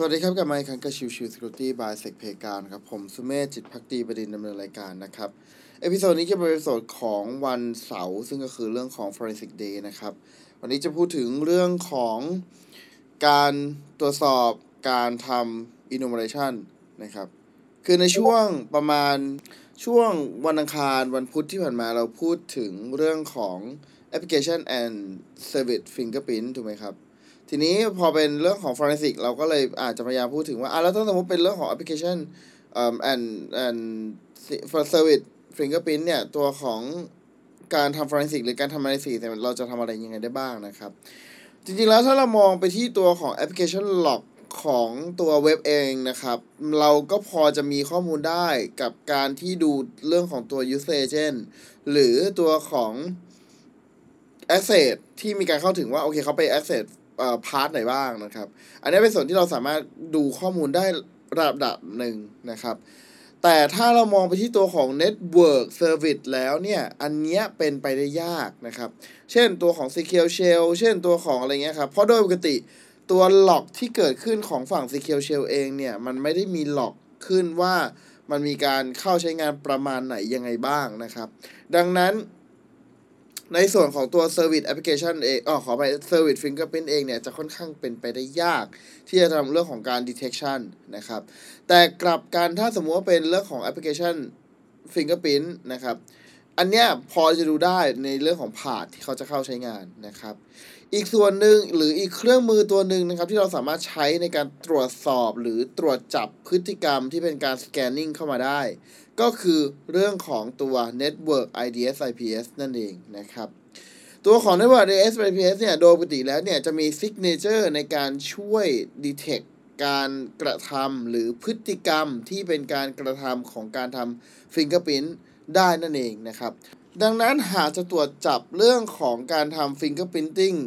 สวัสดีครับกลับมาอีกครั้งกับชิวชิว Security by Sec p a y การครับ ผมสุเมธจิตภักดีบดินทร์ ดำเนินรายการนะครับ episode นี้จะเป็น episode ของวันเสาร์ซึ่งก็คือเรื่องของ Forensic Day นะครับ วันนี้จะพูดถึงเรื่องของการตรวจสอบการทำ enumeration นะครับ คือในช่วงประมาณช่วงวันอังคารวันพุธที่ผ่านมาเราพูดถึงเรื่องของ application and service fingerprint ถูกไหมครับ ทีนี้พอเป็นเรื่องของ forensic เราก็เลยอาจจะพยายามพูดถึงว่าอะแล้วถ้าสมมติเป็นเรื่องของ application um, and and for service fingerprint เนี่ย ตัวของการทำ forensic หรือการทำ analysis เนี่ยเราจะทำอะไรยังไงได้บ้างนะครับ จริงๆแล้วถ้าเรามองไปที่ตัวของ application log ของตัวเว็บเองนะครับ เราก็พอจะมีข้อมูลได้กับการที่ดูเรื่องของตัว user agent หรือตัวของ access ที่มีการเข้าถึงว่า โอเคเขาไป access เอ่อ พาร์ทไหนบ้างนะครับ อันนี้เป็นส่วนที่เราสามารถดูข้อมูลได้ระดับหนึ่งนะครับ แต่ถ้าเรามองไปที่ตัวของ Network Service แล้วเนี่ย อันเนี้ยเป็นไปได้ยากนะครับ เช่นตัวของ Secure Shell เช่นตัวของอะไรเงี้ยครับ เพราะโดยปกติตัวหลอกที่เกิดขึ้นของฝั่ง Secure Shell เองเนี่ย มันไม่ได้มีหลอกขึ้นว่ามันมีการเข้าใช้งานประมาณไหนยังไงบ้างนะครับ ดังนั้น ในส่วนของตัว Service Application เองอ๋อขอไป Service Fingerprint เองเนี่ยจะค่อนข้างเป็นไปได้ยาก ที่จะทำเรื่องของการ detection นะครับ แต่กลับกันถ้าสมมติว่าเป็นเรื่องของ Application Fingerprint นะครับ อันเนี้ยพอจะดูได้ในเรื่องของพาร์ทที่เขาจะเข้าใช้งานนะครับ อีกส่วนหนึ่งหรืออีกเครื่องมือตัวหนึ่งนะครับ ที่เราสามารถใช้ในการตรวจสอบหรือตรวจจับพฤติกรรมที่เป็นการ scanning เข้ามาได้ ก็คือเรื่องของตัว Network IDS IPS นั่นเองนะครับ ตัวของ Network IDS IPS เนี่ยโดยปกติแล้วเนี่ยจะมี signature ในการช่วย detect การกระทำหรือพฤติกรรมที่เป็นการกระทำของการทำ fingerprint ได้นั่นเองนะครับ ดังนั้นหากจะตรวจจับเรื่องของการทำ fingerprinting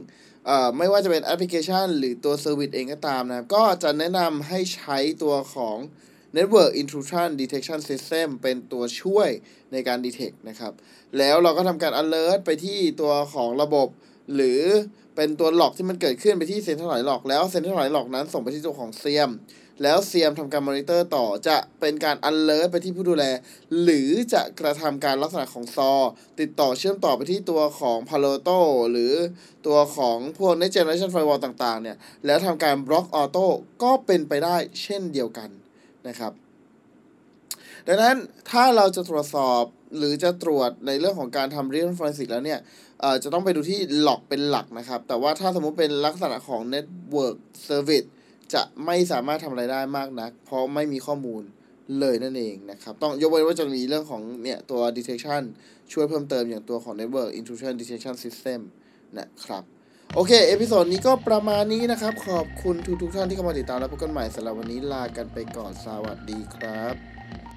เอ่อไม่ว่าจะเป็นแอปพลิเคชัน หรือตัว service เองก็ตามนะครับ ก็จะแนะนำให้ใช้ตัวของ Network Intrusion Detection System เป็นตัวช่วยในการ detect นะครับ แล้วเราก็ทำการ alert ไปที่ตัวของระบบหรือ เป็นตัวหลอกที่มันเกิดขึ้นไปที่ Central Lock แล้ว Central Lock นั้นส่งไปที่ตัวของเซียม แล้วเซียมทำการมอนิเตอร์ต่อจะเป็นการ alert ไปที่ผู้ดูแล หรือจะกระทำการลักษณะของซอ ติดต่อเชื่อมต่อไปที่ตัวของ Palo Alto หรือตัวของพวก Next Generation Firewall ต่างๆเนี่ยแล้วทำการบล็อกออโต้ก็เป็นไปได้เช่นเดียวกันนะครับ ดังนั้นถ้าเราจะตรวจสอบหรือจะตรวจในเรื่องของการทำ Real Forensic แล้วเนี่ยจะต้องไปดูที่หลอกเป็นหลักนะครับ แต่ว่าถ้าสมมุติเป็นลักษณะของ Network Service จะไม่สามารถทำอะไรได้มากนัก เพราะไม่มีข้อมูลเลยนั่นเองนะครับ ต้องยกเว้นว่าจะมีเรื่องของเนี่ยตัว detection ช่วยเพิ่มเติมอย่างตัวของ network intrusion detection system นะครับ โอเค episode นี้ก็ประมาณนี้นะครับ ขอบคุณทุกทุกท่านที่เข้ามาติดตามและพบกันใหม่สำหรับวันนี้ลากันไปก่อน สวัสดีครับ